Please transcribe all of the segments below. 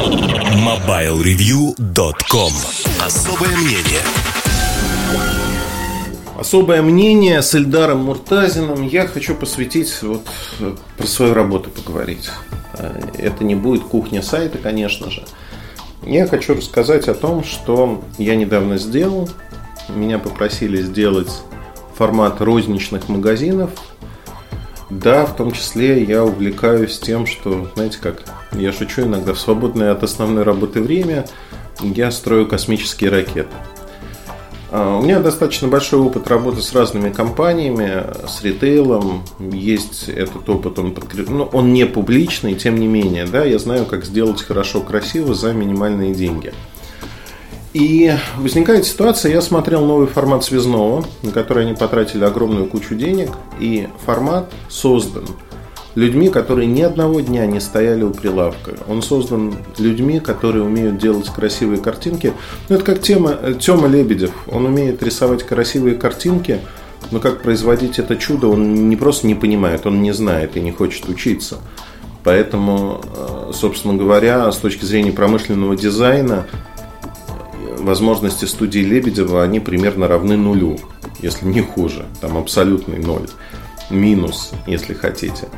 MobileReview.com Особое мнение Особое мнение с Эльдаром Муртазиным я хочу посвятить вот про свою работу поговорить. Это не будет кухня сайта, конечно же. Я хочу рассказать о том, что я недавно сделал. Меня попросили сделать формат розничных магазинов. Да, в том числе я увлекаюсь тем, что, знаете как, я шучу иногда, в свободное от основной работы время я строю космические ракеты. А, у меня достаточно большой опыт работы с разными компаниями, с ритейлом. Есть этот опыт, он, подкреп... ну, он не публичный, тем не менее, да, я знаю, как сделать хорошо, красиво за минимальные деньги. И возникает ситуация, я смотрел новый формат связного, на который они потратили огромную кучу денег, и формат создан – людьми, которые ни одного дня не стояли у прилавка. Он создан людьми, которые умеют делать красивые картинки. Ну, это как тема Тёма Лебедев. Он умеет рисовать красивые картинки, но как производить это чудо, он не просто не понимает, он не знает и не хочет учиться. Поэтому, э, собственно говоря, с точки зрения промышленного дизайна, возможности студии Лебедева, они примерно равны нулю, если не хуже. Там абсолютный ноль. Минус, если хотите.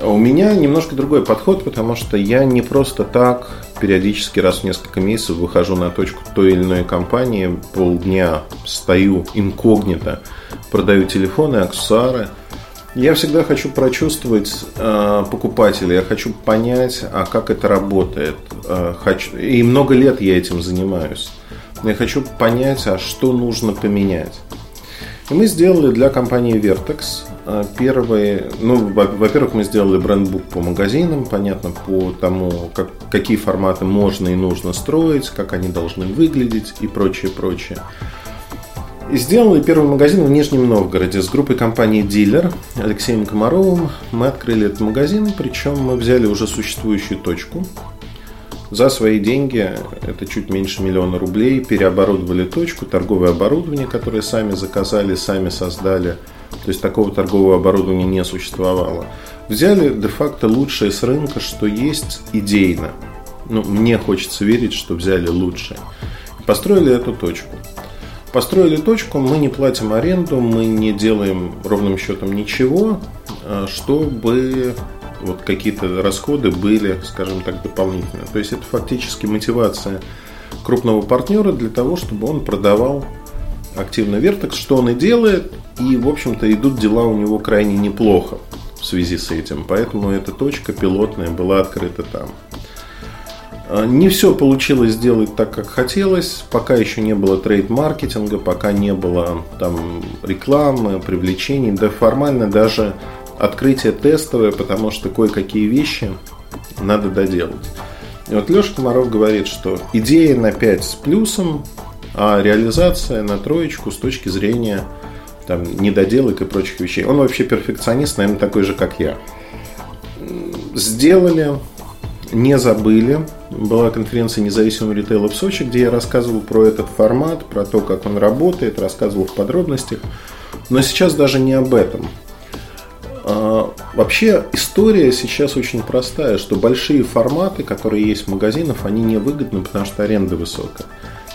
У меня немножко другой подход, потому что я не просто так периодически раз в несколько месяцев выхожу на точку той или иной компании, полдня стою инкогнито, продаю телефоны, аксессуары. Я всегда хочу прочувствовать э, покупателя, я хочу понять, а как это работает. Э, хочу, и много лет я этим занимаюсь. Я хочу понять, а что нужно поменять. И мы сделали для компании Vertex а, первые, ну, во-первых, мы сделали брендбук по магазинам, понятно, по тому, как, какие форматы можно и нужно строить, как они должны выглядеть и прочее, прочее. И сделали первый магазин в Нижнем Новгороде с группой компании Dealer Алексеем Комаровым. Мы открыли этот магазин, причем мы взяли уже существующую точку. За свои деньги, это чуть меньше миллиона рублей, переоборудовали точку, торговое оборудование, которое сами заказали, сами создали – то есть такого торгового оборудования не существовало. Взяли де-факто лучшее с рынка, что есть идейно. Ну, мне хочется верить, что взяли лучшее. Построили эту точку. Построили точку, мы не платим аренду, мы не делаем ровным счетом ничего, а, чтобы вот какие-то расходы были, скажем так, дополнительно. То есть это фактически мотивация крупного партнера для того, чтобы он продавал активно Vertex, что он и делает, и, в общем-то, идут дела у него крайне неплохо в связи с этим. Поэтому эта точка пилотная была открыта там. А, не все получилось сделать так, как хотелось. Пока еще не было трейд-маркетинга, пока не было там рекламы, привлечений. Да формально даже открытие тестовое, потому что кое-какие вещи надо доделать. И вот Леша Комаров говорит, что идея на 5 с плюсом, а реализация на троечку с точки зрения там, недоделок и прочих вещей. Он вообще перфекционист, наверное, такой же, как я. Сделали, не забыли. Была конференция независимого ритейла в Сочи, где я рассказывал про этот формат, про то, как он работает, рассказывал в подробностях. Но сейчас даже не об этом. А, вообще история сейчас очень простая, что большие форматы, которые есть в магазинах, они невыгодны, потому что аренда высокая.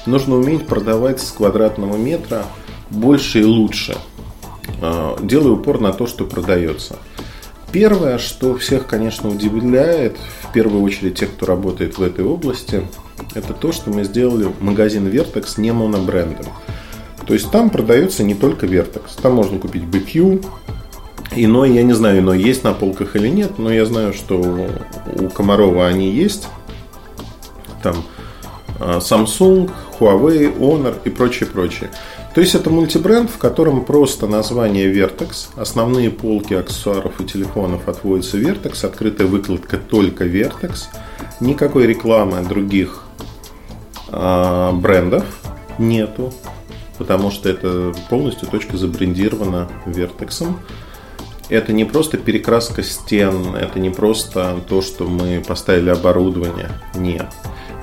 Нужно уметь продавать с квадратного метра больше и лучше. А, делаю упор на то, что продается. Первое, что всех, конечно, удивляет, в первую очередь тех, кто работает в этой области, это то, что мы сделали магазин Vertex не монобрендом. То есть там продается не только Vertex. Там можно купить BQ, иной, я не знаю, иной есть на полках или нет, но я знаю, что у Комарова они есть. Там Samsung, Huawei, Honor и прочее, прочее. То есть это мультибренд, в котором просто название Vertex, основные полки аксессуаров и телефонов отводятся Vertex, открытая выкладка только Vertex, никакой рекламы других э, брендов нету, потому что это полностью точка забрендирована Vertex. Это не просто перекраска стен, это не просто то, что мы поставили оборудование. Нет.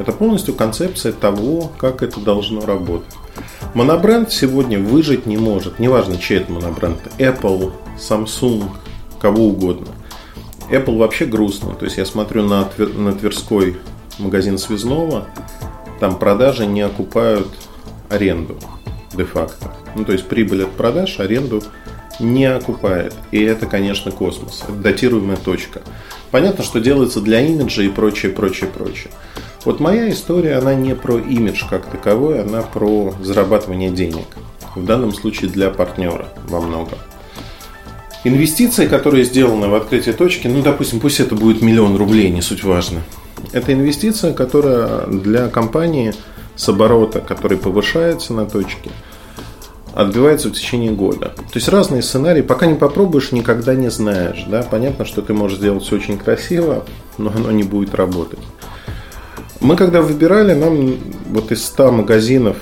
Это полностью концепция того, как это должно работать. Монобренд сегодня выжить не может. Неважно, чей это монобренд. Apple, Samsung, кого угодно. Apple вообще грустно. То есть я смотрю на, Твер, на Тверской магазин связного, там продажи не окупают аренду де-факто. Ну, то есть прибыль от продаж аренду не окупает. И это, конечно, космос. Это датируемая точка. Понятно, что делается для имиджа и прочее, прочее, прочее. Вот моя история, она не про имидж как таковой, она про зарабатывание денег. В данном случае для партнера во многом. Инвестиции, которые сделаны в открытие точки, ну, допустим, пусть это будет миллион рублей, не суть важно. Это инвестиция, которая для компании с оборота, который повышается на точке, отбивается в течение года. То есть разные сценарии, пока не попробуешь, никогда не знаешь. Да? Понятно, что ты можешь сделать все очень красиво, но оно не будет работать. Мы когда выбирали, нам вот из 100 магазинов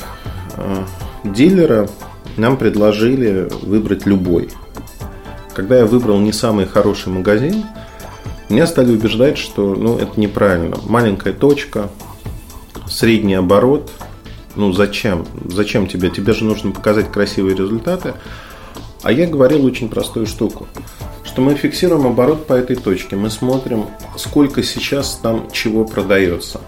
э, дилера нам предложили выбрать любой. Когда я выбрал не самый хороший магазин, меня стали убеждать, что ну, это неправильно. Маленькая точка, средний оборот. Ну зачем? Зачем тебе? Тебе же нужно показать красивые результаты. А я говорил очень простую штуку, что мы фиксируем оборот по этой точке. Мы смотрим, сколько сейчас там чего продается.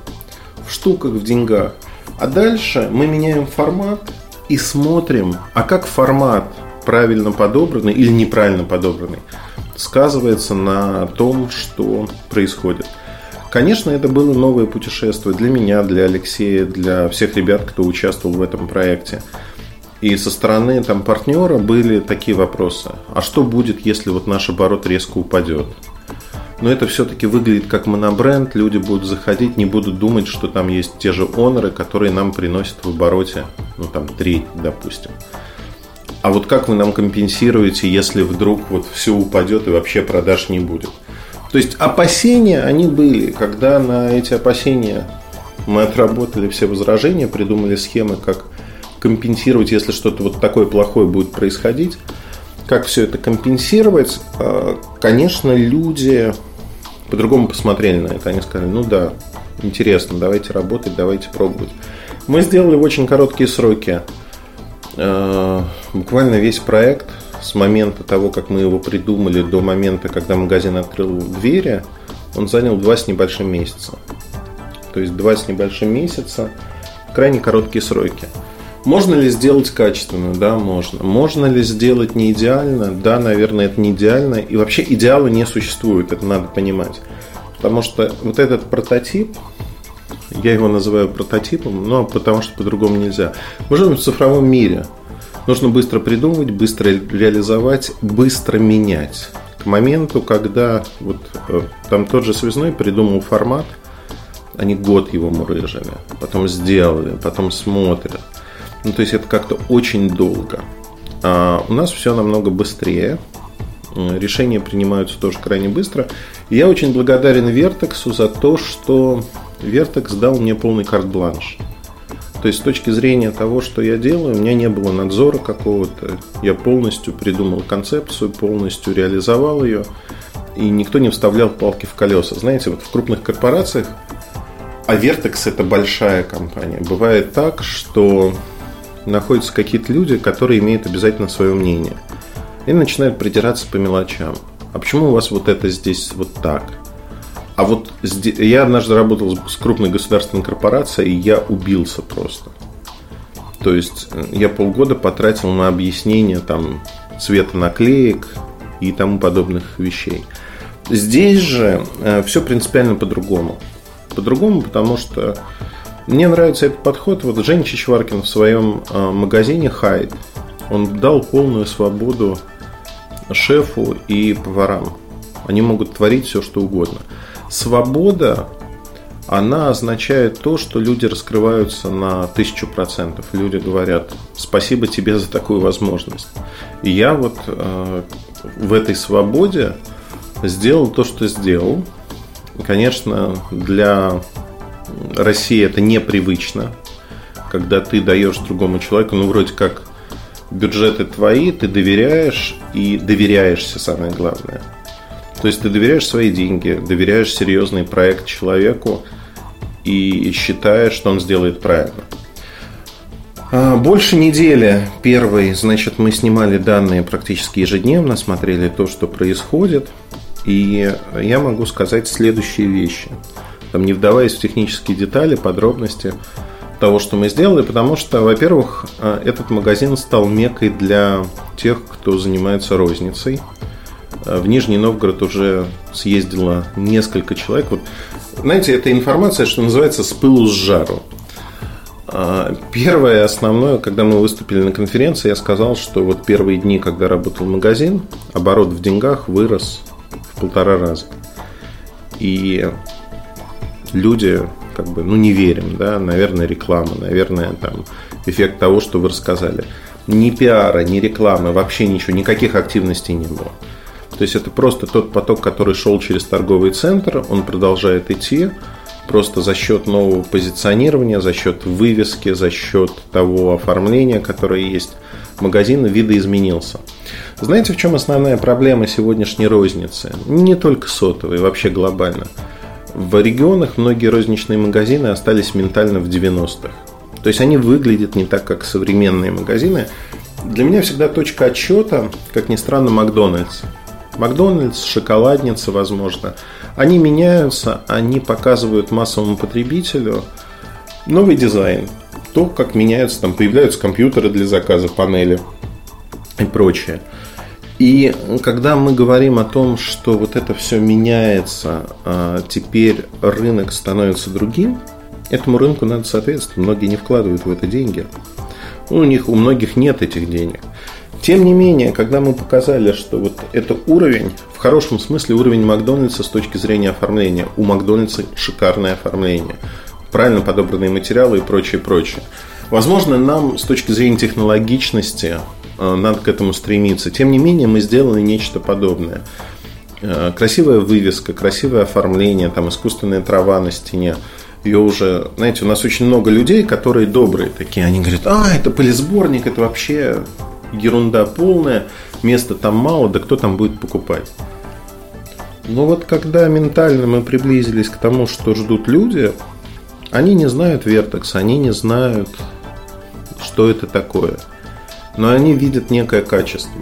Штуках, в деньгах. А дальше мы меняем формат и смотрим, а как формат правильно подобранный или неправильно подобранный сказывается на том, что происходит. Конечно, это было новое путешествие для меня, для Алексея, для всех ребят, кто участвовал в этом проекте. И со стороны там, партнера были такие вопросы. А что будет, если вот наш оборот резко упадет? Но это все-таки выглядит как монобренд. Люди будут заходить, не будут думать, что там есть те же оноры, которые нам приносят в обороте, ну там треть, допустим. А вот как вы нам компенсируете, если вдруг вот все упадет и вообще продаж не будет? То есть опасения, они были, когда на эти опасения мы отработали все возражения, придумали схемы, как компенсировать, если что-то вот такое плохое будет происходить, как все это компенсировать, а, конечно, люди по-другому посмотрели на это. Они сказали, ну да, интересно, давайте работать, давайте пробовать. Мы сделали в очень короткие сроки а, буквально весь проект с момента того, как мы его придумали, до момента, когда магазин открыл двери, он занял два с небольшим месяца. То есть два с небольшим месяца, крайне короткие сроки. Можно ли сделать качественно? Да, можно. Можно ли сделать не идеально? Да, наверное, это не идеально. И вообще идеала не существует, это надо понимать. Потому что вот этот прототип, я его называю прототипом, но потому что по-другому нельзя. Мы живем в цифровом мире – Нужно быстро придумывать, быстро реализовать, быстро менять. К моменту, когда вот э, там тот же связной придумал формат, они год его мурыжили, потом сделали, потом смотрят. Ну, то есть это как-то очень долго. А у нас все намного быстрее. Решения принимаются тоже крайне быстро. И я очень благодарен Вертексу за то, что Вертекс дал мне полный карт-бланш. То есть с точки зрения того, что я делаю, у меня не было надзора какого-то. Я полностью придумал концепцию, полностью реализовал ее. И никто не вставлял палки в колеса. Знаете, вот в крупных корпорациях, а Vertex это большая компания, бывает так, что находятся какие-то люди, которые имеют обязательно свое мнение. И начинают придираться по мелочам. А почему у вас вот это здесь вот так? А вот я однажды работал с крупной государственной корпорацией, и я убился просто. То есть э, я полгода потратил на объяснение там цвета наклеек и тому подобных вещей. Здесь же э, все принципиально по-другому. По-другому, потому что мне нравится этот подход. Вот Женя Чичваркин в своем э, магазине Хайд, он дал полную свободу шефу и поварам. Они могут творить все, что угодно. Свобода, она означает то, что люди раскрываются на тысячу процентов. Люди говорят, спасибо тебе за такую возможность. И я вот э, в этой свободе сделал то, что сделал. Конечно, для России это непривычно, когда ты даешь другому человеку, ну, вроде как бюджеты твои, ты доверяешь и доверяешься, самое главное – то есть ты доверяешь свои деньги, доверяешь серьезный проект человеку и считаешь, что он сделает правильно. А, больше недели первой, значит, мы снимали данные практически ежедневно, смотрели то, что происходит. И я могу сказать следующие вещи. Там, не вдаваясь в технические детали, подробности того, что мы сделали, потому что, во-первых, э, этот магазин стал мекой для тех, кто занимается розницей. Э, в Нижний Новгород уже съездило несколько человек. Вот, знаете, это информация, что называется, с пылу с жару. Э, первое основное, когда мы выступили на конференции, я сказал, что вот первые дни, когда работал магазин, оборот в деньгах вырос в полтора раза. И люди как бы, ну, не верим, да, наверное, реклама, наверное, там, эффект того, что вы рассказали. Ни пиара, ни рекламы, вообще ничего, никаких активностей не было. То есть это просто тот поток, который шел через торговый центр, он продолжает идти, просто за счет нового позиционирования, за счет вывески, за счет того оформления, которое есть, магазин видоизменился. Знаете, в чем основная проблема сегодняшней розницы? Не только сотовой, вообще глобально – в регионах многие розничные магазины остались ментально в 90-х. То есть они выглядят не так, как современные магазины. Для меня всегда точка отсчета, как ни странно, Макдональдс. Макдональдс, шоколадница, возможно. Они меняются, они показывают массовому потребителю новый дизайн. То, как меняются, там появляются компьютеры для заказа, панели и прочее. И когда мы говорим о том, что вот это все меняется, а теперь рынок становится другим, этому рынку надо соответствовать. Многие не вкладывают в это деньги. У них, у многих нет этих денег. Тем не менее, когда мы показали, что вот это уровень, в хорошем смысле уровень Макдональдса с точки зрения оформления, у Макдональдса шикарное оформление, правильно подобранные материалы и прочее, прочее. Возможно, нам с точки зрения технологичности надо к этому стремиться. Тем не менее, мы сделали нечто подобное. Э, красивая вывеска, красивое оформление, там искусственная трава на стене. Ее уже, знаете, у нас очень много людей, которые добрые такие. Они говорят, а, это пылесборник, это вообще ерунда полная, места там мало, да кто там будет покупать? Но вот когда ментально мы приблизились к тому, что ждут люди, они не знают Vertex, они не знают, что это такое – но они видят некое качество.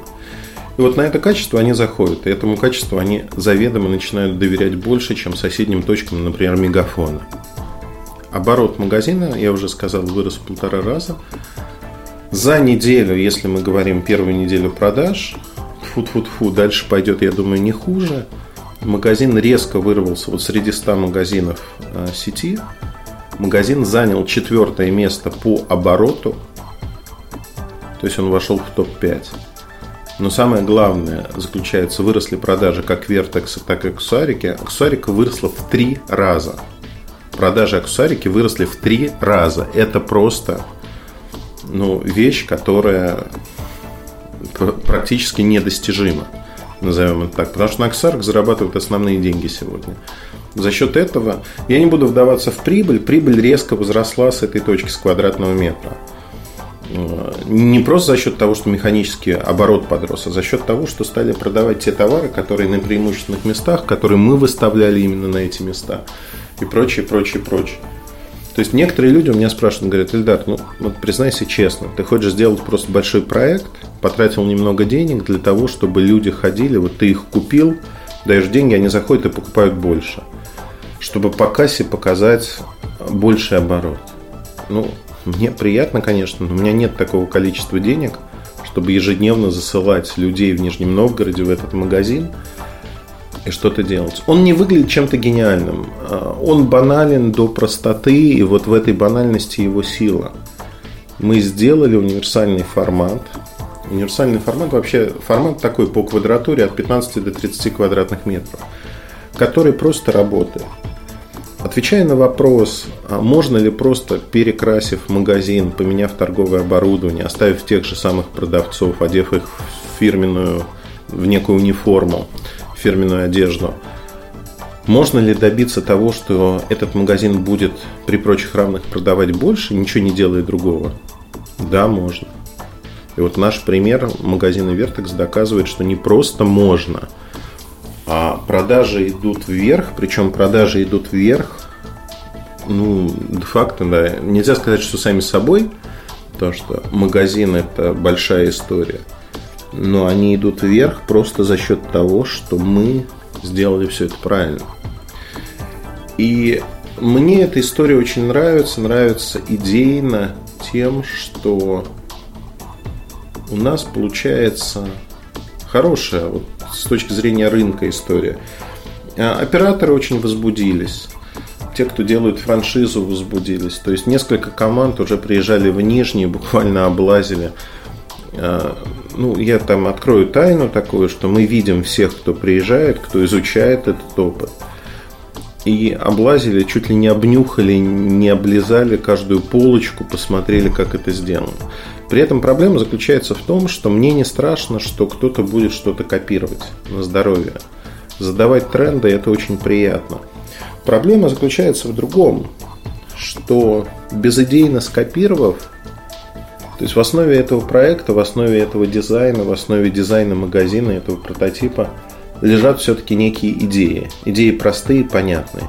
И вот на это качество они заходят, и этому качеству они заведомо начинают доверять больше, чем соседним точкам, например, мегафона. Оборот магазина, я уже сказал, вырос в полтора раза. За неделю, если мы говорим первую неделю продаж, фу-фу-фу, дальше пойдет, я думаю, не хуже. Магазин резко вырвался вот среди 100 магазинов э, сети. Магазин занял четвертое место по обороту то есть он вошел в топ-5. Но самое главное заключается, выросли продажи как Vertex, так и аксессуарики. Аксессуарика выросла в три раза. Продажи аксессуарики выросли в три раза. Это просто ну, вещь, которая практически недостижима. Назовем это так. Потому что на аксессуарах зарабатывают основные деньги сегодня. За счет этого я не буду вдаваться в прибыль. Прибыль резко возросла с этой точки, с квадратного метра не просто за счет того, что механический оборот подрос, а за счет того, что стали продавать те товары, которые на преимущественных местах, которые мы выставляли именно на эти места и прочее, прочее, прочее. То есть некоторые люди у меня спрашивают, говорят, Ильдар, ну вот признайся честно, ты хочешь сделать просто большой проект, потратил немного денег для того, чтобы люди ходили, вот ты их купил, даешь деньги, они заходят и покупают больше, чтобы по кассе показать больший оборот. Ну, мне приятно, конечно, но у меня нет такого количества денег, чтобы ежедневно засылать людей в Нижнем Новгороде в этот магазин и что-то делать. Он не выглядит чем-то гениальным. А, он банален до простоты, и вот в этой банальности его сила. Мы сделали универсальный формат. Универсальный формат вообще формат такой по квадратуре от 15 до 30 квадратных метров, который просто работает. Отвечая на вопрос, а можно ли просто перекрасив магазин, поменяв торговое оборудование, оставив тех же самых продавцов, одев их в фирменную, в некую униформу, фирменную одежду, можно ли добиться того, что этот магазин будет при прочих равных продавать больше, ничего не делая другого? Да, можно. И вот наш пример магазина Vertex доказывает, что не просто можно – а продажи идут вверх, причем продажи идут вверх, ну, де-факто, да, нельзя сказать, что сами собой, потому что магазин это большая история, но они идут вверх просто за счет того, что мы сделали все это правильно. И мне эта история очень нравится, нравится идейно тем, что у нас получается хорошая вот, с точки зрения рынка история. А операторы очень возбудились. Те, кто делают франшизу, возбудились. То есть несколько команд уже приезжали в Нижний, буквально облазили. А, ну, я там открою тайну такую, что мы видим всех, кто приезжает, кто изучает этот опыт – и облазили, чуть ли не обнюхали, не облизали каждую полочку, посмотрели, как это сделано. При этом проблема заключается в том, что мне не страшно, что кто-то будет что-то копировать на здоровье. Задавать тренды – это очень приятно. Проблема заключается в другом, что безыдейно скопировав, то есть в основе этого проекта, в основе этого дизайна, в основе дизайна магазина, этого прототипа – лежат все-таки некие идеи. Идеи простые, понятные.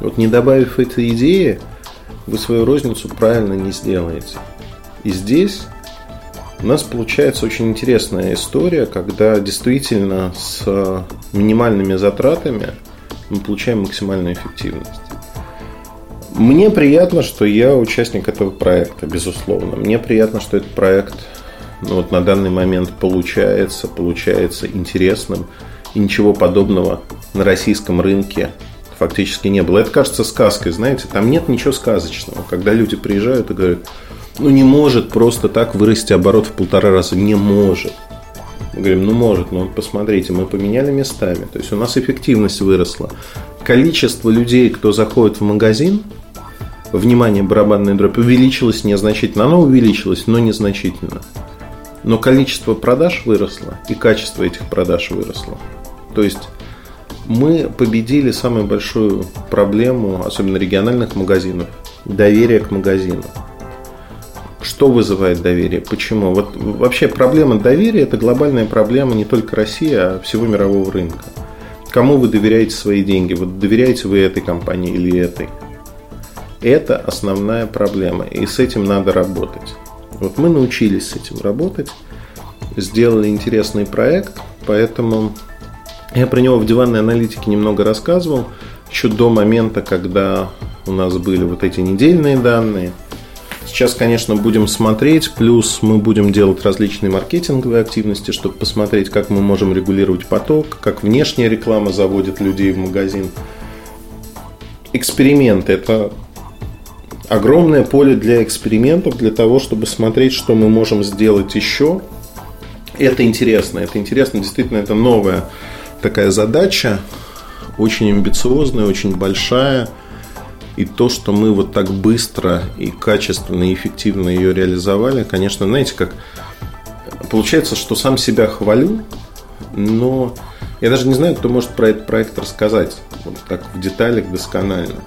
Вот не добавив эти идеи, вы свою розницу правильно не сделаете. И здесь у нас получается очень интересная история, когда действительно с минимальными затратами мы получаем максимальную эффективность. Мне приятно, что я участник этого проекта, безусловно. Мне приятно, что этот проект ну, вот на данный момент получается, получается интересным и ничего подобного на российском рынке фактически не было. Это кажется сказкой, знаете, там нет ничего сказочного. Когда люди приезжают и говорят, ну не может просто так вырасти оборот в полтора раза. Не может. Мы говорим, ну может, но посмотрите, мы поменяли местами. То есть у нас эффективность выросла. Количество людей, кто заходит в магазин, внимание, барабанная дробь увеличилось незначительно. Оно увеличилось, но незначительно. Но количество продаж выросло, и качество этих продаж выросло. То есть мы победили самую большую проблему, особенно региональных магазинов, доверие к магазину. Что вызывает доверие? Почему? Вот вообще проблема доверия – это глобальная проблема не только России, а всего мирового рынка. Кому вы доверяете свои деньги? Вот доверяете вы этой компании или этой? Это основная проблема, и с этим надо работать. Вот мы научились с этим работать, сделали интересный проект, поэтому я про него в диванной аналитике немного рассказывал, еще до момента, когда у нас были вот эти недельные данные. Сейчас, конечно, будем смотреть, плюс мы будем делать различные маркетинговые активности, чтобы посмотреть, как мы можем регулировать поток, как внешняя реклама заводит людей в магазин. Эксперимент – это огромное поле для экспериментов, для того, чтобы смотреть, что мы можем сделать еще. Это интересно, это интересно, действительно, это новое такая задача, очень амбициозная, очень большая. И то, что мы вот так быстро и качественно и эффективно ее реализовали, конечно, знаете, как получается, что сам себя хвалю, но я даже не знаю, кто может про этот проект рассказать вот так в деталях досконально.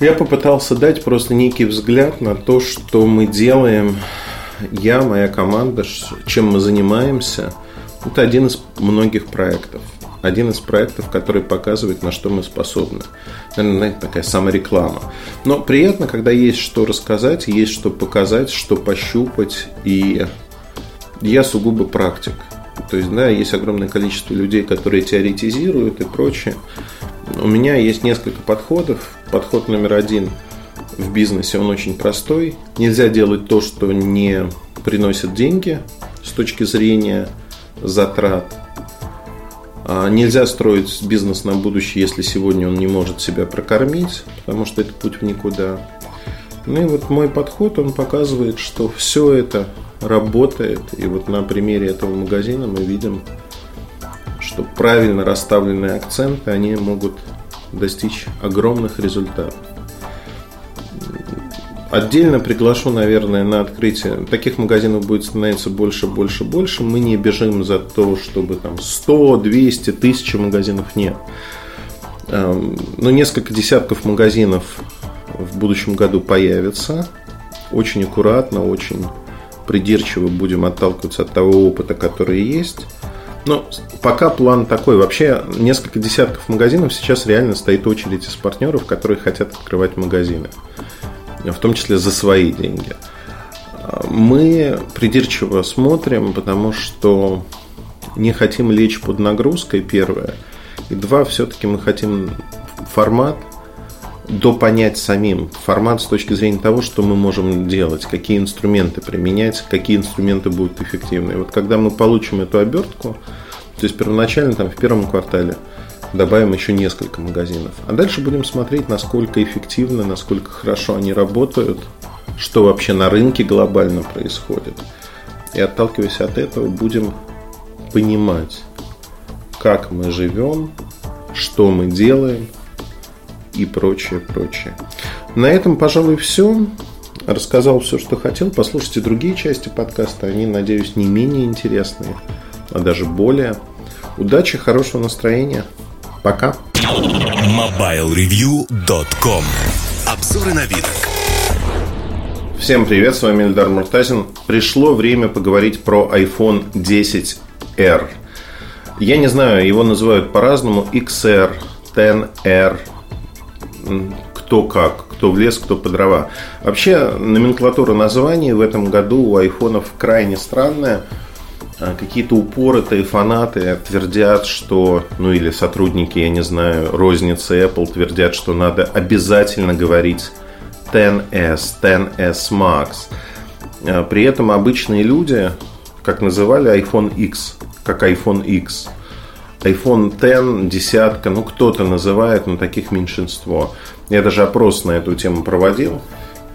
Я попытался дать просто некий взгляд на то, что мы делаем, я, моя команда, чем мы занимаемся – это один из многих проектов. Один из проектов, который показывает, на что мы способны. Наверное, знаете, такая самореклама. Но приятно, когда есть что рассказать, есть что показать, что пощупать. И я сугубо практик. То есть, да, есть огромное количество людей, которые теоретизируют и прочее. У меня есть несколько подходов. Подход номер один в бизнесе, он очень простой. Нельзя делать то, что не приносит деньги с точки зрения затрат. А нельзя строить бизнес на будущее, если сегодня он не может себя прокормить, потому что это путь в никуда. Ну и вот мой подход, он показывает, что все это работает. И вот на примере этого магазина мы видим, что правильно расставленные акценты, они могут достичь огромных результатов. Отдельно приглашу, наверное, на открытие. Таких магазинов будет становиться больше, больше, больше. Мы не бежим за то, чтобы там 100, 200, тысячи магазинов нет. Эм, но несколько десятков магазинов в будущем году появится. Очень аккуратно, очень придирчиво будем отталкиваться от того опыта, который есть. Но пока план такой. Вообще, несколько десятков магазинов сейчас реально стоит очередь из партнеров, которые хотят открывать магазины в том числе за свои деньги. Мы придирчиво смотрим, потому что не хотим лечь под нагрузкой, первое. И два, все-таки мы хотим формат допонять самим формат с точки зрения того, что мы можем делать, какие инструменты применять, какие инструменты будут эффективны. И вот когда мы получим эту обертку, то есть первоначально там в первом квартале добавим еще несколько магазинов. А дальше будем смотреть, насколько эффективно, насколько хорошо они работают, что вообще на рынке глобально происходит. И отталкиваясь от этого, будем понимать, как мы живем, что мы делаем и прочее, прочее. На этом, пожалуй, все. Рассказал все, что хотел. Послушайте другие части подкаста. Они, надеюсь, не менее интересные, а даже более. Удачи, хорошего настроения. Пока. MobileReview.com Обзоры на вид. Всем привет, с вами Эльдар Муртазин. Пришло время поговорить про iPhone 10R. Я не знаю, его называют по-разному XR, 10R, кто как, кто в лес, кто по дрова. Вообще, номенклатура названий в этом году у айфонов крайне странная – какие-то упоротые фанаты твердят, что, ну или сотрудники, я не знаю, розницы Apple твердят, что надо обязательно говорить 10s, 10s Max. А, при этом обычные люди, как называли iPhone X, как iPhone X. iPhone X, десятка, ну кто-то называет, но таких меньшинство. Я даже опрос на эту тему проводил.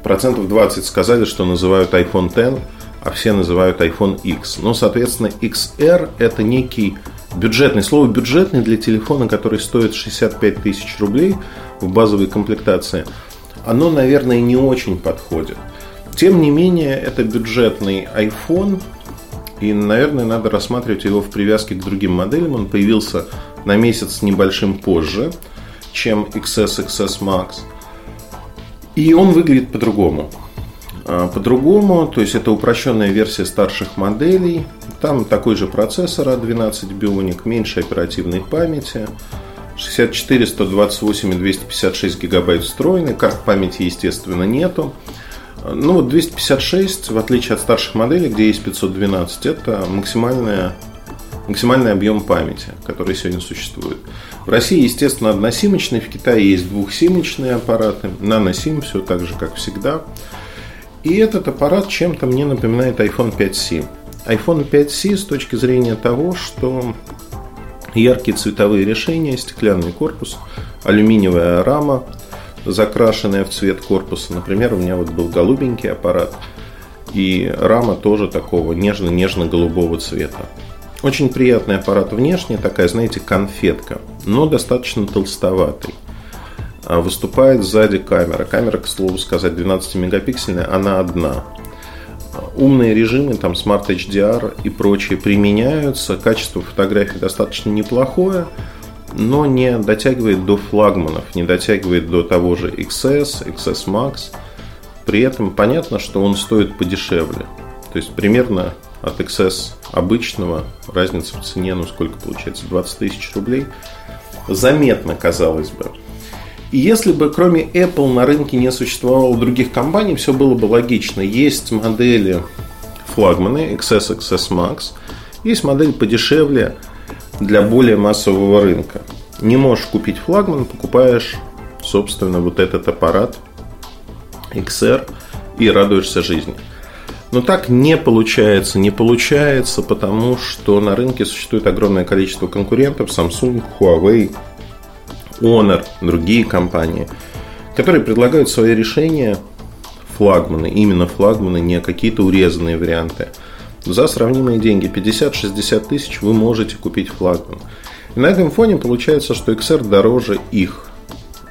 Процентов 20 сказали, что называют iPhone X а все называют iPhone X. Ну, соответственно, XR это некий бюджетный, слово бюджетный для телефона, который стоит 65 тысяч рублей в базовой комплектации, оно, наверное, не очень подходит. Тем не менее, это бюджетный iPhone, и, наверное, надо рассматривать его в привязке к другим моделям. Он появился на месяц небольшим позже, чем XS, XS Max. И он выглядит по-другому. А, по-другому, то есть это упрощенная версия старших моделей. Там такой же процессор A12 Bionic, меньше оперативной памяти. 64, 128 и 256 гигабайт встроенный. Карт памяти, естественно, нету. Ну вот 256, в отличие от старших моделей, где есть 512, это максимальная, максимальный объем памяти, который сегодня существует. В России, естественно, односимочный, в Китае есть двухсимочные аппараты, наносим, все так же, как всегда. И этот аппарат чем-то мне напоминает iPhone 5C. iPhone 5C с точки зрения того, что яркие цветовые решения, стеклянный корпус, алюминиевая рама, закрашенная в цвет корпуса. Например, у меня вот был голубенький аппарат, и рама тоже такого нежно-нежно-голубого цвета. Очень приятный аппарат внешне, такая, знаете, конфетка, но достаточно толстоватый. А выступает сзади камера. Камера, к слову сказать, 12-мегапиксельная, она одна. Умные режимы, там Smart HDR и прочие применяются. Качество фотографий достаточно неплохое, но не дотягивает до флагманов, не дотягивает до того же XS, XS Max. При этом понятно, что он стоит подешевле. То есть примерно от XS обычного разница в цене, ну сколько получается, 20 тысяч рублей. Заметно, казалось бы. И если бы кроме Apple на рынке не существовало других компаний, все было бы логично. Есть модели флагманы XS, XS Max, есть модель подешевле для более массового рынка. Не можешь купить флагман, покупаешь, собственно, вот этот аппарат XR и радуешься жизни. Но так не получается, не получается, потому что на рынке существует огромное количество конкурентов Samsung, Huawei, Honor, другие компании, которые предлагают свои решения флагманы, именно флагманы, не какие-то урезанные варианты. За сравнимые деньги 50-60 тысяч вы можете купить флагман. И на этом фоне получается, что XR дороже их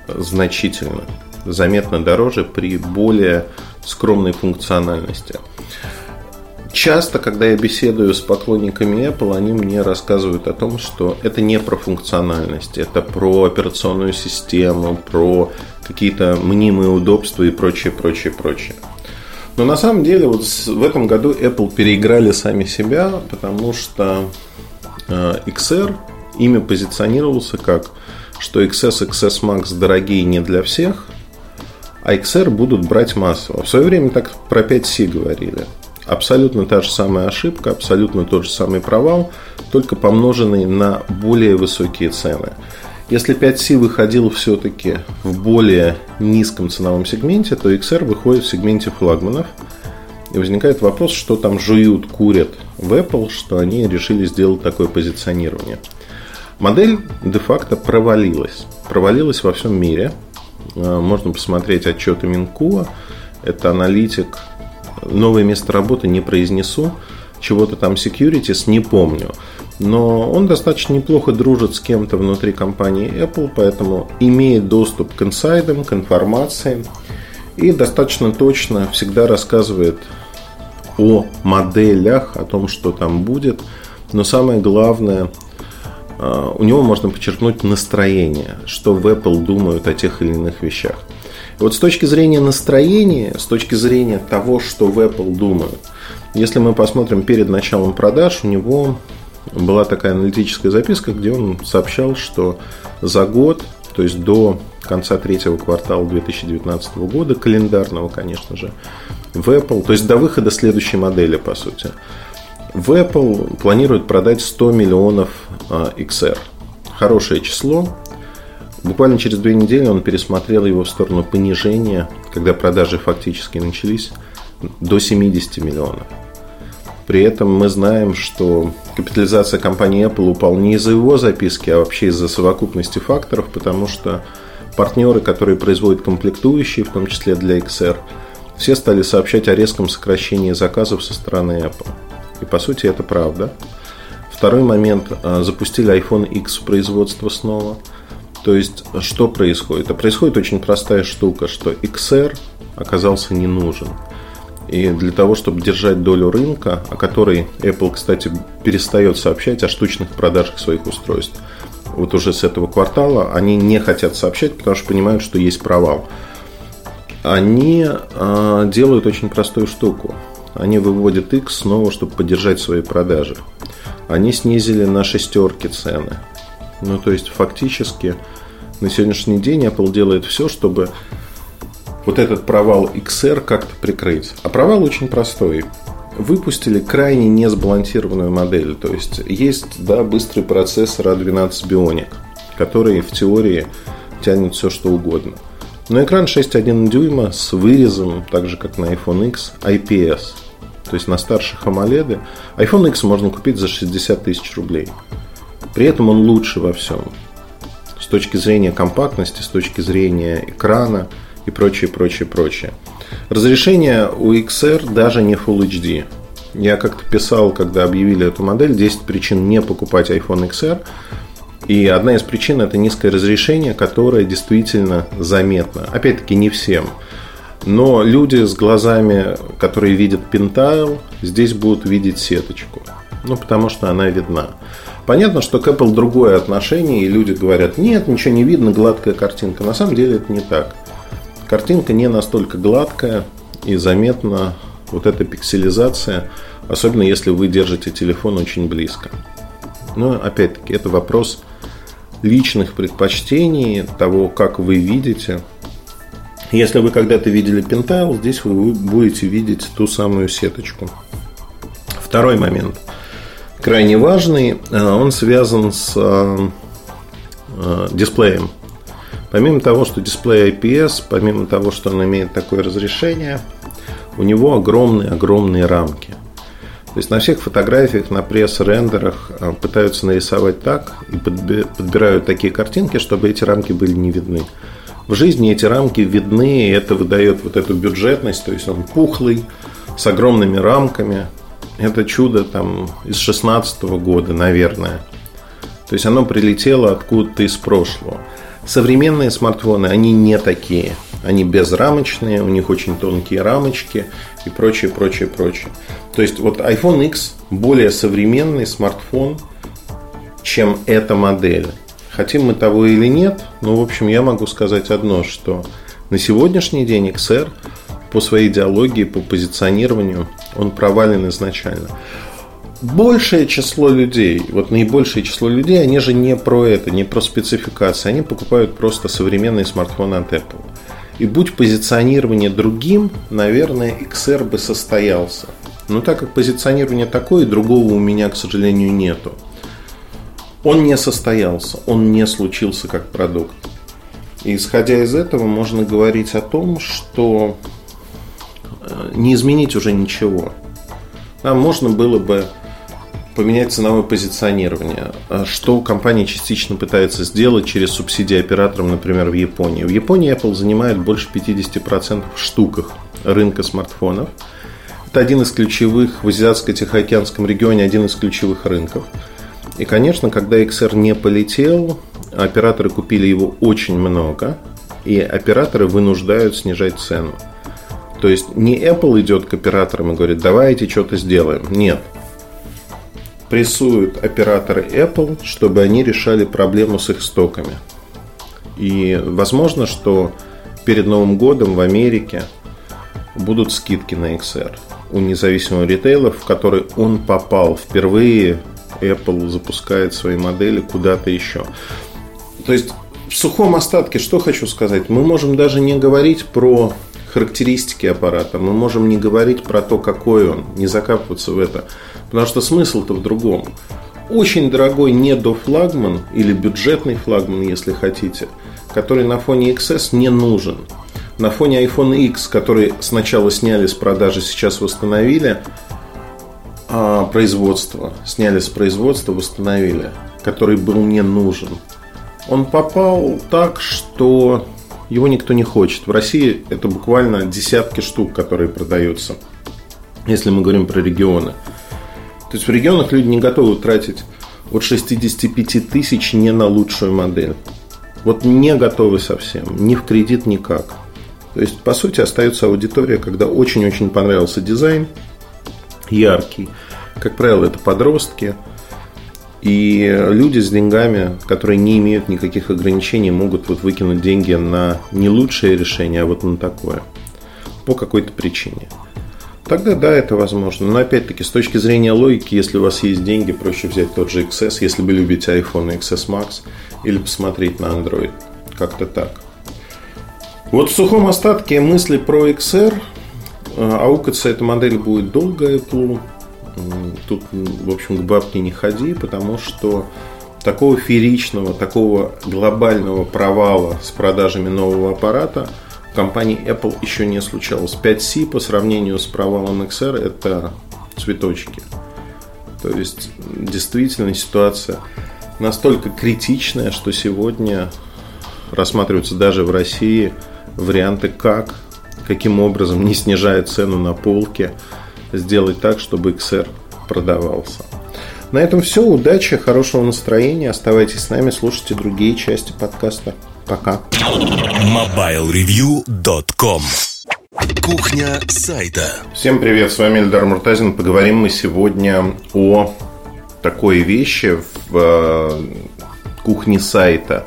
значительно, заметно дороже при более скромной функциональности. Часто, когда я беседую с поклонниками Apple, они мне рассказывают о том, что это не про функциональность, это про операционную систему, про какие-то мнимые удобства и прочее, прочее, прочее. Но на самом деле вот в этом году Apple переиграли сами себя, потому что э, XR ими позиционировался как, что XS, XS Max дорогие не для всех, а XR будут брать массово. В свое время так про 5C говорили – Абсолютно та же самая ошибка, абсолютно тот же самый провал, только помноженный на более высокие цены. Если 5C выходил все-таки в более низком ценовом сегменте, то XR выходит в сегменте флагманов. И возникает вопрос, что там жуют, курят в Apple, что они решили сделать такое позиционирование. Модель де-факто провалилась. Провалилась во всем мире. А, можно посмотреть отчеты Минкуа. Это аналитик. Новое место работы не произнесу. Чего-то там securities не помню. Но он достаточно неплохо дружит с кем-то внутри компании Apple, поэтому имеет доступ к инсайдам, к информации и достаточно точно всегда рассказывает о моделях, о том, что там будет. Но самое главное, а, у него можно подчеркнуть настроение, что в Apple думают о тех или иных вещах. Вот с точки зрения настроения, с точки зрения того, что в Apple думают, если мы посмотрим перед началом продаж, у него была такая аналитическая записка, где он сообщал, что за год, то есть до конца третьего квартала 2019 года, календарного, конечно же, в Apple, то есть до выхода следующей модели, по сути, в Apple планируют продать 100 миллионов а, XR. Хорошее число. Буквально через две недели он пересмотрел его в сторону понижения, когда продажи фактически начались, до 70 миллионов. При этом мы знаем, что капитализация компании Apple упала не из-за его записки, а вообще из-за совокупности факторов, потому что партнеры, которые производят комплектующие, в том числе для XR, все стали сообщать о резком сокращении заказов со стороны Apple. И по сути это правда. Второй момент. А, запустили iPhone X в производство снова. То есть, что происходит? А происходит очень простая штука, что XR оказался не нужен. И для того, чтобы держать долю рынка, о которой Apple, кстати, перестает сообщать о штучных продажах своих устройств, вот уже с этого квартала, они не хотят сообщать, потому что понимают, что есть провал. Они э, делают очень простую штуку. Они выводят X снова, чтобы поддержать свои продажи. Они снизили на шестерки цены. Ну, то есть, фактически, на сегодняшний день Apple делает все, чтобы вот этот провал XR как-то прикрыть. А провал очень простой. Выпустили крайне несбалансированную модель. То есть есть да, быстрый процессор A12 Bionic, который в теории тянет все что угодно. Но экран 6,1 дюйма с вырезом, так же как на iPhone X, IPS. То есть на старших AMOLED. iPhone X можно купить за 60 тысяч рублей. При этом он лучше во всем. С точки зрения компактности, с точки зрения экрана – и прочее, прочее, прочее. Разрешение у XR даже не Full HD. Я как-то писал, когда объявили эту модель, 10 причин не покупать iPhone XR. И одна из причин это низкое разрешение, которое действительно заметно. Опять-таки не всем. Но люди с глазами, которые видят пентайл, здесь будут видеть сеточку. Ну, потому что она видна. Понятно, что к Apple другое отношение, и люди говорят, нет, ничего не видно, гладкая картинка. На самом деле это не так. Картинка не настолько гладкая и заметна вот эта пикселизация, особенно если вы держите телефон очень близко. Но опять-таки это вопрос личных предпочтений, того, как вы видите. Если вы когда-то видели пентайл, здесь вы будете видеть ту самую сеточку. Второй момент, крайне важный, э, он связан с э, э, дисплеем. Помимо того, что дисплей IPS, помимо того, что он имеет такое разрешение, у него огромные-огромные рамки. То есть на всех фотографиях, на пресс-рендерах а, пытаются нарисовать так и подбирают такие картинки, чтобы эти рамки были не видны. В жизни эти рамки видны, и это выдает вот эту бюджетность, то есть он пухлый, с огромными рамками. Это чудо там из 16 года, наверное. То есть оно прилетело откуда-то из прошлого. Современные смартфоны, они не такие. Они безрамочные, у них очень тонкие рамочки и прочее, прочее, прочее. То есть вот iPhone X более современный смартфон, чем эта модель. Хотим мы того или нет, но в общем я могу сказать одно, что на сегодняшний день XR по своей идеологии, по позиционированию, он провален изначально большее число людей, вот наибольшее число людей, они же не про это, не про спецификации, они покупают просто современные смартфоны от Apple. И будь позиционирование другим, наверное, XR бы состоялся. Но так как позиционирование такое, другого у меня, к сожалению, нету. Он не состоялся, он не случился как продукт. И исходя из этого, можно говорить о том, что не изменить уже ничего. Нам можно было бы поменять ценовое позиционирование, а что компания частично пытается сделать через субсидии операторам, например, в Японии. В Японии Apple занимает больше 50% в штуках рынка смартфонов. Это один из ключевых в Азиатско-Тихоокеанском регионе, один из ключевых рынков. И, конечно, когда XR не полетел, операторы купили его очень много, и операторы вынуждают снижать цену. То есть не Apple идет к операторам и говорит, давайте что-то сделаем. Нет. Прессуют операторы Apple, чтобы они решали проблему с их стоками. И возможно, что перед Новым годом в Америке будут скидки на XR у независимого ритейла, в который он попал впервые. Apple запускает свои модели куда-то еще. То есть в сухом остатке что хочу сказать? Мы можем даже не говорить про характеристики аппарата. Мы можем не говорить про то, какой он, не закапываться в это. Потому что смысл-то в другом. Очень дорогой недофлагман или бюджетный флагман, если хотите, который на фоне XS не нужен. На фоне iPhone X, который сначала сняли с продажи, сейчас восстановили, а производство, сняли с производства, восстановили, который был не нужен. Он попал так, что его никто не хочет. В России это буквально десятки штук, которые продаются, если мы говорим про регионы. То есть в регионах люди не готовы тратить от 65 тысяч не на лучшую модель. Вот не готовы совсем, ни в кредит, никак. То есть, по сути, остается аудитория, когда очень-очень понравился дизайн, яркий. Как правило, это подростки – и люди с деньгами, которые не имеют никаких ограничений, могут вот выкинуть деньги на не лучшее решение, а вот на такое. По какой-то причине. Тогда да, это возможно. Но опять-таки, с точки зрения логики, если у вас есть деньги, проще взять тот же XS, если вы любите iPhone XS Max, или посмотреть на Android. Как-то так. Вот в сухом остатке мысли про XR. Аукаться эта модель будет долго Apple тут, в общем, к бабке не ходи, потому что такого фееричного, такого глобального провала с продажами нового аппарата в компании Apple еще не случалось. 5C по сравнению с провалом XR это цветочки. То есть, действительно, ситуация настолько критичная, что сегодня рассматриваются даже в России варианты, как, каким образом, не снижая цену на полке, сделать так, чтобы XR продавался. На этом все. Удачи, хорошего настроения. Оставайтесь с нами, слушайте другие части подкаста. Пока. MobileReview.com Кухня сайта. Всем привет, с вами Эльдар Муртазин. Поговорим мы сегодня о такой вещи в э, кухне сайта.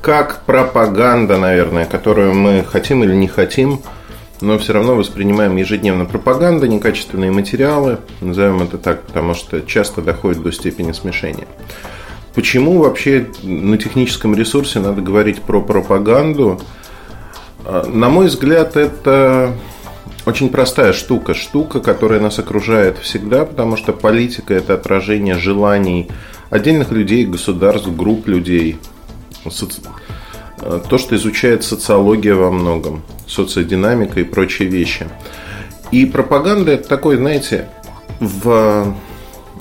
Как пропаганда, наверное, которую мы хотим или не хотим – но все равно воспринимаем ежедневно пропаганда, некачественные материалы, назовем это так, потому что часто доходит до степени смешения. Почему вообще на техническом ресурсе надо говорить про пропаганду? А, на мой взгляд, это очень простая штука. Штука, которая нас окружает всегда, потому что политика – это отражение желаний отдельных людей, государств, групп людей. То, что изучает социология во многом социодинамика и прочие вещи. И пропаганда это такой, знаете, в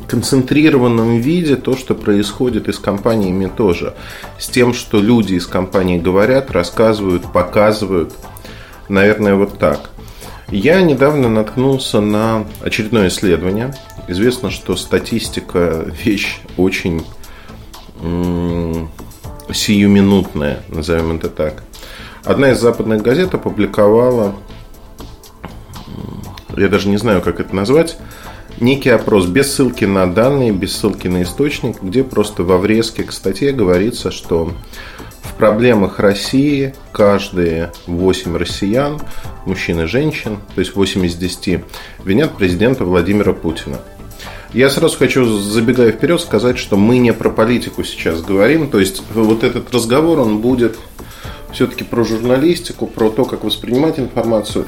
концентрированном виде то, что происходит и с компаниями тоже. С тем, что люди из компании говорят, рассказывают, показывают. Наверное, вот так. Я недавно наткнулся на очередное исследование. Известно, что статистика – вещь очень сиюминутная, назовем это так. Одна из западных газет опубликовала, я даже не знаю, как это назвать, некий опрос без ссылки на данные, без ссылки на источник, где просто во врезке к статье говорится, что в проблемах России каждые 8 россиян, мужчин и женщин, то есть 8 из 10, винят президента Владимира Путина. Я сразу хочу, забегая вперед, сказать, что мы не про политику сейчас говорим. То есть вот этот разговор, он будет все-таки про журналистику, про то, как воспринимать информацию.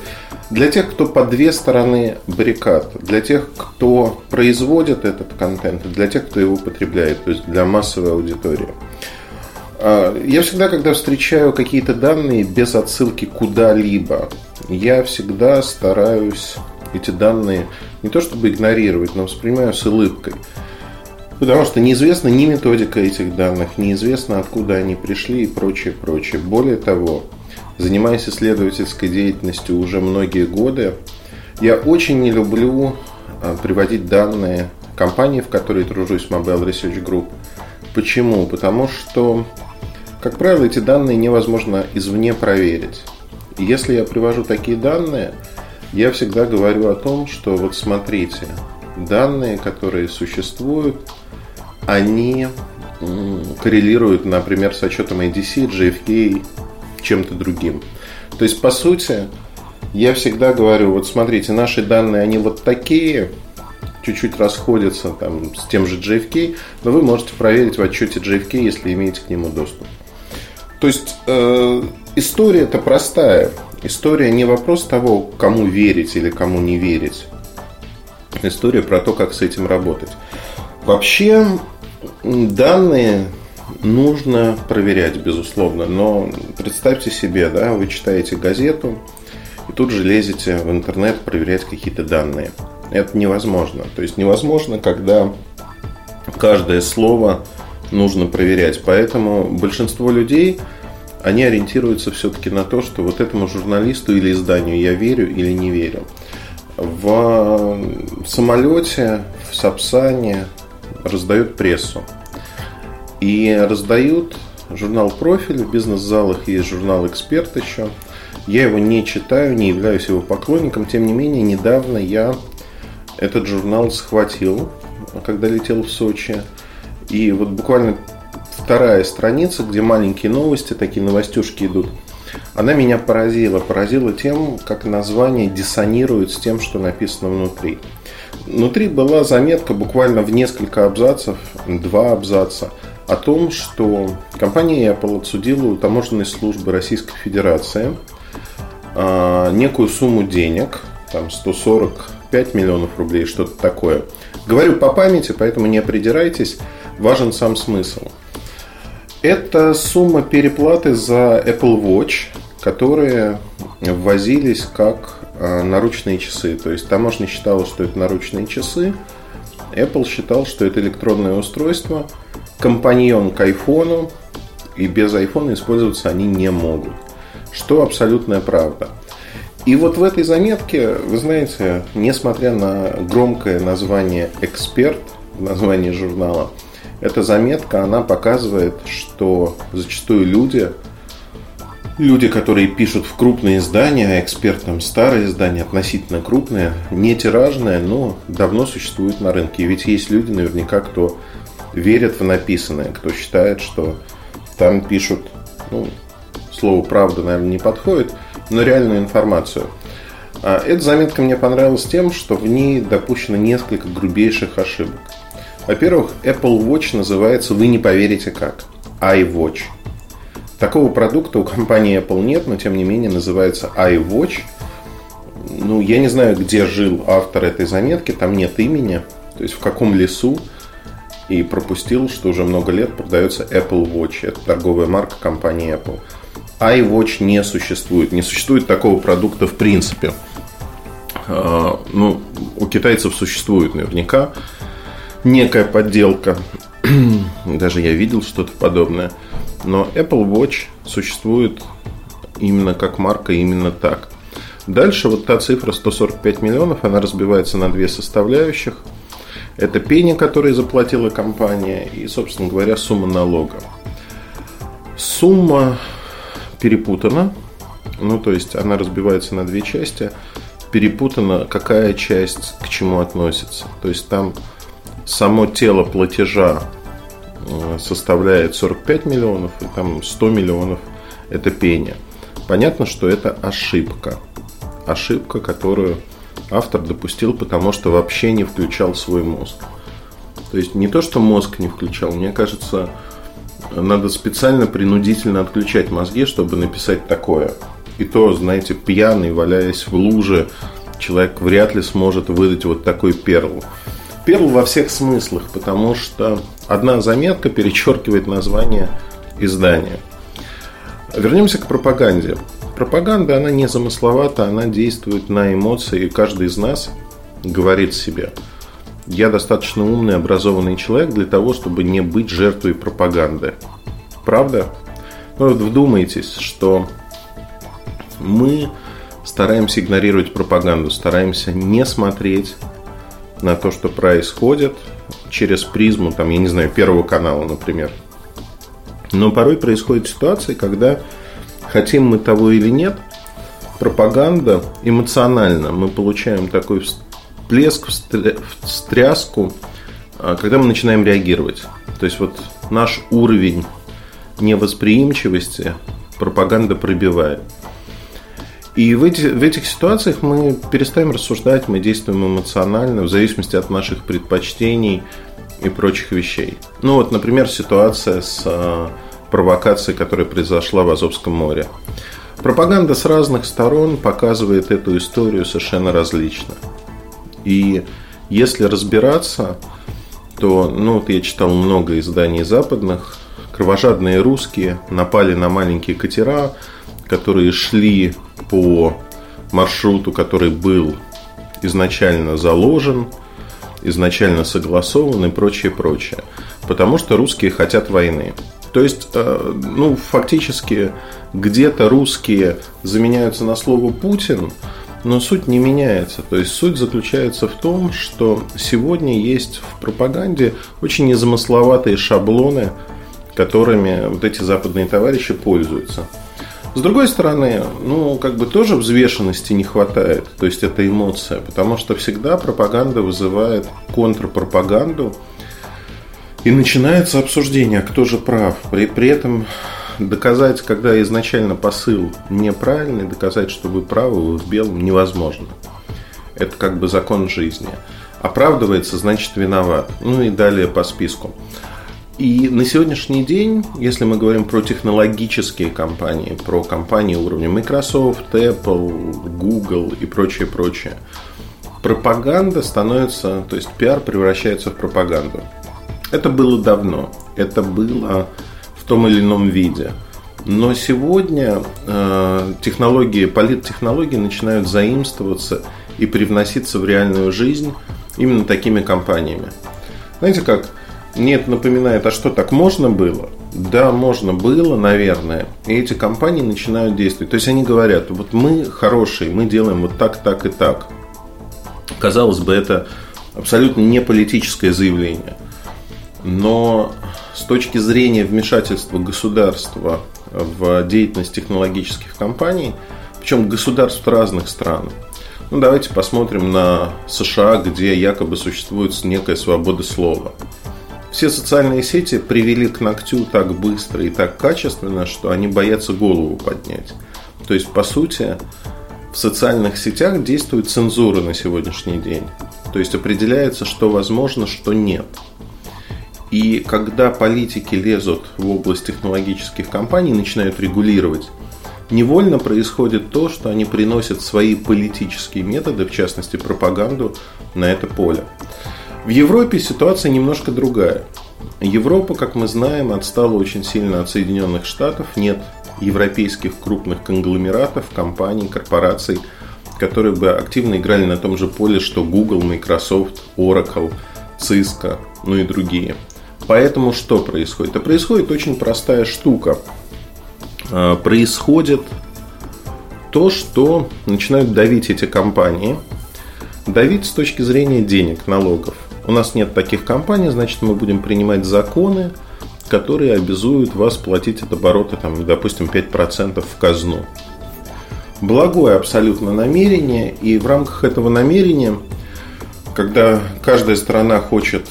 Для тех, кто по две стороны баррикад, для тех, кто производит этот контент, для тех, кто его потребляет, то есть для массовой аудитории. А, я всегда, когда встречаю какие-то данные без отсылки куда-либо, я всегда стараюсь эти данные не то чтобы игнорировать, но воспринимаю с улыбкой. Потому что неизвестна ни методика этих данных, неизвестно, откуда они пришли и прочее, прочее. Более того, занимаясь исследовательской деятельностью уже многие годы, я очень не люблю а, приводить данные компании, в которой тружусь, Mobile Research Group. Почему? Потому что, как правило, эти данные невозможно извне проверить. И если я привожу такие данные, я всегда говорю о том, что вот смотрите, данные, которые существуют, они коррелируют, например, с отчетом ADC, JFK, чем-то другим. То есть, по сути, я всегда говорю, вот смотрите, наши данные, они вот такие, чуть-чуть расходятся там, с тем же JFK, но вы можете проверить в отчете JFK, если имеете к нему доступ. То есть, э, история-то простая. История не вопрос того, кому верить или кому не верить. История про то, как с этим работать. Вообще, данные нужно проверять, безусловно. Но представьте себе, да, вы читаете газету и тут же лезете в интернет проверять какие-то данные. Это невозможно. То есть невозможно, когда каждое слово нужно проверять. Поэтому большинство людей, они ориентируются все-таки на то, что вот этому журналисту или изданию я верю или не верю. В самолете, в Сапсане раздают прессу. И раздают журнал «Профиль», в бизнес-залах есть журнал «Эксперт» еще. Я его не читаю, не являюсь его поклонником. Тем не менее, недавно я этот журнал схватил, когда летел в Сочи. И вот буквально вторая страница, где маленькие новости, такие новостюшки идут, она меня поразила. Поразила тем, как название диссонирует с тем, что написано внутри. Внутри была заметка буквально в несколько абзацев, два абзаца, о том, что компания Apple отсудила у таможенной службы Российской Федерации а, некую сумму денег, там 145 миллионов рублей, что-то такое. Говорю по памяти, поэтому не придирайтесь, важен сам смысл. Это сумма переплаты за Apple Watch, которые ввозились как а, наручные часы. То есть таможня считала, что это наручные часы. Apple считал, что это электронное устройство, компаньон к айфону, и без айфона использоваться они не могут. Что абсолютная правда. И вот в этой заметке, вы знаете, несмотря на громкое название «Эксперт», название журнала, эта заметка, она показывает, что зачастую люди – люди, которые пишут в крупные издания, а эксперт там старые издания, относительно крупные, не тиражные, но давно существуют на рынке. И ведь есть люди наверняка, кто верит в написанное, кто считает, что там пишут, ну, слово правда, наверное, не подходит, но реальную информацию. А эта заметка мне понравилась тем, что в ней допущено несколько грубейших ошибок. Во-первых, Apple Watch называется, вы не поверите как, iWatch – Такого продукта у компании Apple нет, но тем не менее называется iWatch. Ну, я не знаю, где жил автор этой заметки, там нет имени, то есть в каком лесу, и пропустил, что уже много лет продается Apple Watch. Это торговая марка компании Apple. iWatch не существует. Не существует такого продукта в принципе. А, ну, у китайцев существует наверняка некая подделка. Даже я видел что-то подобное. Но Apple Watch существует именно как марка, именно так. Дальше вот та цифра 145 миллионов, она разбивается на две составляющих. Это пени, которые заплатила компания, и, собственно говоря, сумма налога. Сумма перепутана, ну, то есть она разбивается на две части. Перепутана, какая часть к чему относится. То есть там само тело платежа Э, составляет 45 миллионов, и там 100 миллионов это пение. Понятно, что это ошибка. Ошибка, которую автор допустил, потому что вообще не включал свой мозг. То есть не то, что мозг не включал, мне кажется, надо специально принудительно отключать мозги, чтобы написать такое. И то, знаете, пьяный, валяясь в луже, человек вряд ли сможет выдать вот такой перл. Перл во всех смыслах, потому что одна заметка перечеркивает название издания. Вернемся к пропаганде. Пропаганда, она не замысловата, она действует на эмоции, и каждый из нас говорит себе – я достаточно умный, образованный человек для того, чтобы не быть жертвой пропаганды. Правда? Ну вот вдумайтесь, что мы стараемся игнорировать пропаганду, стараемся не смотреть на то, что происходит через призму, там, я не знаю, Первого канала, например. Но порой происходят ситуации, когда хотим мы того или нет, пропаганда эмоционально мы получаем такой всплеск, встряску, а, когда мы начинаем реагировать. То есть вот наш уровень невосприимчивости пропаганда пробивает. И в, эти, в этих ситуациях мы перестаем рассуждать, мы действуем эмоционально, в зависимости от наших предпочтений и прочих вещей. Ну вот, например, ситуация с э, провокацией, которая произошла в Азовском море. Пропаганда с разных сторон показывает эту историю совершенно различно. И если разбираться, то, ну, вот я читал много изданий западных, кровожадные русские напали на маленькие катера, которые шли по маршруту, который был изначально заложен, изначально согласован и прочее, прочее. Потому что русские хотят войны. То есть, э, ну, фактически где-то русские заменяются на слово Путин, но суть не меняется. То есть суть заключается в том, что сегодня есть в пропаганде очень незамысловатые шаблоны, которыми вот эти западные товарищи пользуются. С другой стороны, ну, как бы тоже взвешенности не хватает, то есть это эмоция, потому что всегда пропаганда вызывает контрпропаганду, и начинается обсуждение, кто же прав. При, при этом доказать, когда изначально посыл неправильный, доказать, что вы правы, вы в белом, невозможно. Это как бы закон жизни. Оправдывается, значит виноват. Ну и далее по списку. И на сегодняшний день, если мы говорим про технологические компании, про компании уровня Microsoft, Apple, Google и прочее, прочее, пропаганда становится, то есть пиар превращается в пропаганду. Это было давно. Это было в том или ином виде. Но сегодня э, технологии, политтехнологии начинают заимствоваться и привноситься в реальную жизнь именно такими компаниями. Знаете как? Нет, напоминает, а что так можно было? Да, можно было, наверное. И эти компании начинают действовать. То есть они говорят, вот мы хорошие, мы делаем вот так, так и так. Казалось бы, это абсолютно не политическое заявление. Но с точки зрения вмешательства государства в деятельность технологических компаний, причем государств разных стран, ну, давайте посмотрим на США, где якобы существует некая свобода слова. Все социальные сети привели к ногтю так быстро и так качественно, что они боятся голову поднять. То есть, по сути, в социальных сетях действует цензура на сегодняшний день. То есть определяется, что возможно, что нет – и когда политики лезут в область технологических компаний начинают регулировать, невольно происходит то, что они приносят свои политические методы, в частности пропаганду, на это поле. В Европе ситуация немножко другая. Европа, как мы знаем, отстала очень сильно от Соединенных Штатов. Нет европейских крупных конгломератов, компаний, корпораций, которые бы активно играли на том же поле, что Google, Microsoft, Oracle, Cisco, ну и другие – Поэтому что происходит? А происходит очень простая штука. А, происходит то, что начинают давить эти компании. Давить с точки зрения денег, налогов. У нас нет таких компаний, значит, мы будем принимать законы, которые обязуют вас платить от оборота, там, допустим, 5% в казну. Благое абсолютно намерение, и в рамках этого намерения, когда каждая страна хочет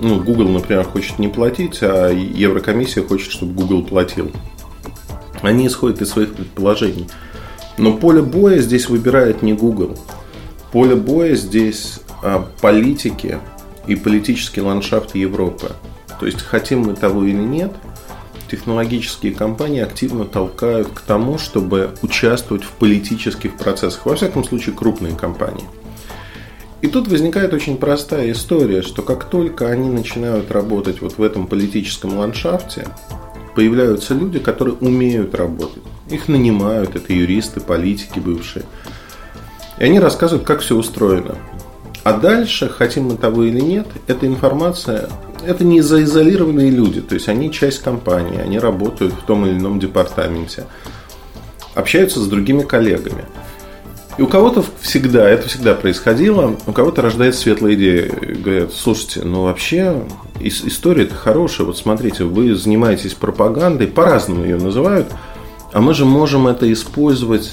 ну, Google, например, хочет не платить, а Еврокомиссия хочет, чтобы Google платил. Они исходят из своих предположений. Но поле боя здесь выбирает не Google. Поле боя здесь политики и политический ландшафт Европы. То есть, хотим мы того или нет, технологические компании активно толкают к тому, чтобы участвовать в политических процессах. Во всяком случае, крупные компании. И тут возникает очень простая история, что как только они начинают работать вот в этом политическом ландшафте, появляются люди, которые умеют работать. Их нанимают, это юристы, политики бывшие. И они рассказывают, как все устроено. А дальше, хотим мы того или нет, эта информация, это не заизолированные люди, то есть они часть компании, они работают в том или ином департаменте, общаются с другими коллегами. И у кого-то всегда, это всегда происходило, у кого-то рождается светлая идея. Говорят, слушайте, ну вообще история это хорошая. Вот смотрите, вы занимаетесь пропагандой, по-разному ее называют, а мы же можем это использовать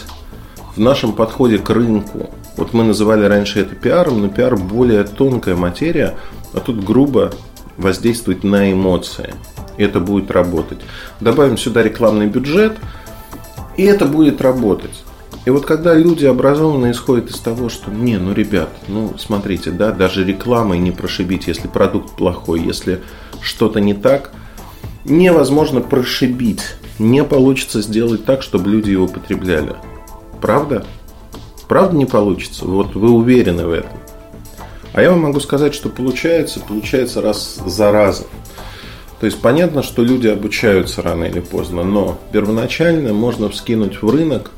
в нашем подходе к рынку. Вот мы называли раньше это пиаром, но пиар более тонкая материя, а тут грубо воздействовать на эмоции. И это будет работать. Добавим сюда рекламный бюджет, и это будет работать. И вот когда люди образованные исходят из того, что не, ну ребят, ну смотрите, да, даже рекламой не прошибить, если продукт плохой, если что-то не так, невозможно прошибить. Не получится сделать так, чтобы люди его потребляли. Правда? Правда не получится? Вот вы уверены в этом. А я вам могу сказать, что получается, получается раз за разом. То есть понятно, что люди обучаются рано или поздно, но первоначально можно вскинуть в рынок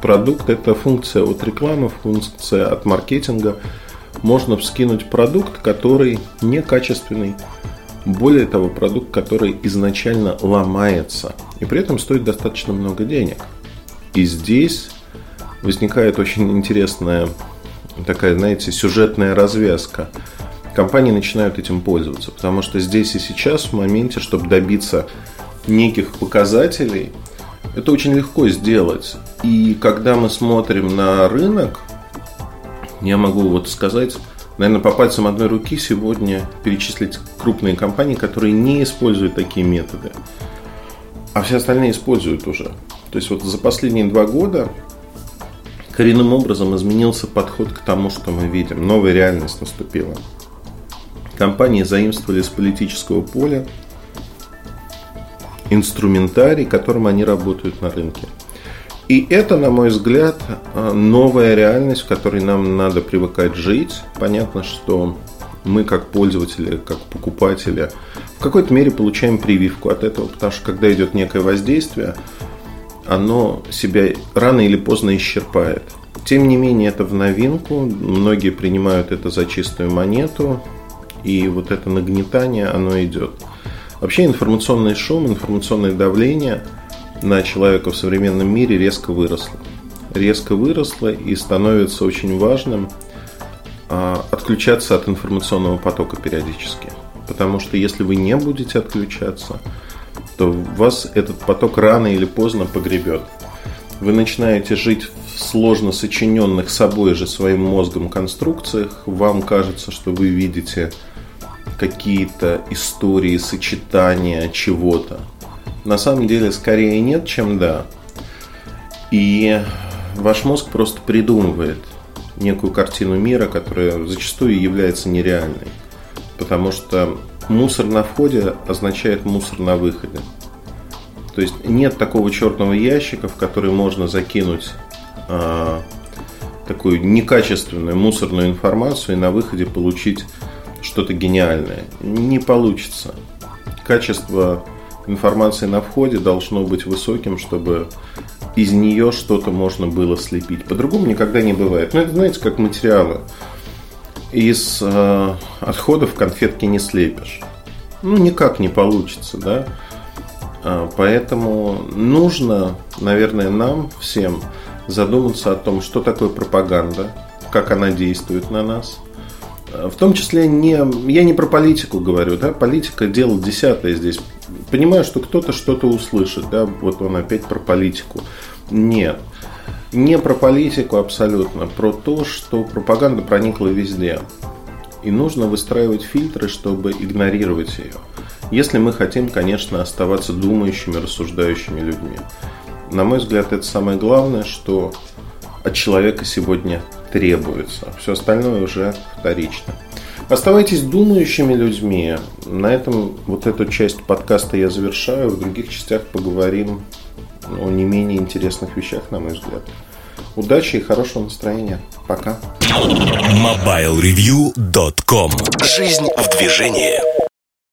продукт. Это функция от рекламы, функция от маркетинга. Можно вскинуть продукт, который некачественный. Более того, продукт, который изначально ломается и при этом стоит достаточно много денег. И здесь возникает очень интересная такая, знаете, сюжетная развязка. Компании начинают этим пользоваться, потому что здесь и сейчас, в моменте, чтобы добиться неких показателей, это очень легко сделать. И когда мы смотрим на рынок, я могу вот сказать, наверное, по пальцам одной руки сегодня перечислить крупные компании, которые не используют такие методы. А все остальные используют уже. То есть вот за последние два года коренным образом изменился подход к тому, что мы видим. Новая реальность наступила. Компании заимствовали с политического поля инструментарий, которым они работают на рынке. И это, на мой взгляд, новая реальность, в которой нам надо привыкать жить. Понятно, что мы как пользователи, как покупатели, в какой-то мере получаем прививку от этого, потому что когда идет некое воздействие, оно себя рано или поздно исчерпает. Тем не менее, это в новинку. Многие принимают это за чистую монету. И вот это нагнетание, оно идет. Вообще информационный шум, информационное давление на человека в современном мире резко выросло. Резко выросло и становится очень важным а, отключаться от информационного потока периодически. Потому что если вы не будете отключаться, то вас этот поток рано или поздно погребет. Вы начинаете жить в сложно сочиненных собой же своим мозгом конструкциях. Вам кажется, что вы видите какие-то истории, сочетания чего-то. На самом деле, скорее нет, чем да. И ваш мозг просто придумывает некую картину мира, которая зачастую является нереальной. Потому что мусор на входе означает мусор на выходе. То есть нет такого черного ящика, в который можно закинуть а, такую некачественную мусорную информацию и на выходе получить что-то гениальное. Не получится. Качество информации на входе должно быть высоким, чтобы из нее что-то можно было слепить. По-другому никогда не бывает. Ну, это, знаете, как материалы. Из э, отходов конфетки не слепишь. Ну, никак не получится, да. А, поэтому нужно, наверное, нам всем задуматься о том, что такое пропаганда, как она действует на нас – в том числе не, я не про политику говорю, да, политика дело десятое здесь. Понимаю, что кто-то что-то услышит, да, вот он опять про политику. Нет, не про политику абсолютно, про то, что пропаганда проникла везде. И нужно выстраивать фильтры, чтобы игнорировать ее. Если мы хотим, конечно, оставаться думающими, рассуждающими людьми. На мой взгляд, это самое главное, что от человека сегодня требуется. Все остальное уже вторично. Оставайтесь думающими людьми. На этом вот эту часть подкаста я завершаю. В других частях поговорим о не менее интересных вещах, на мой взгляд. Удачи и хорошего настроения. Пока. MobileReview.com Жизнь в движении.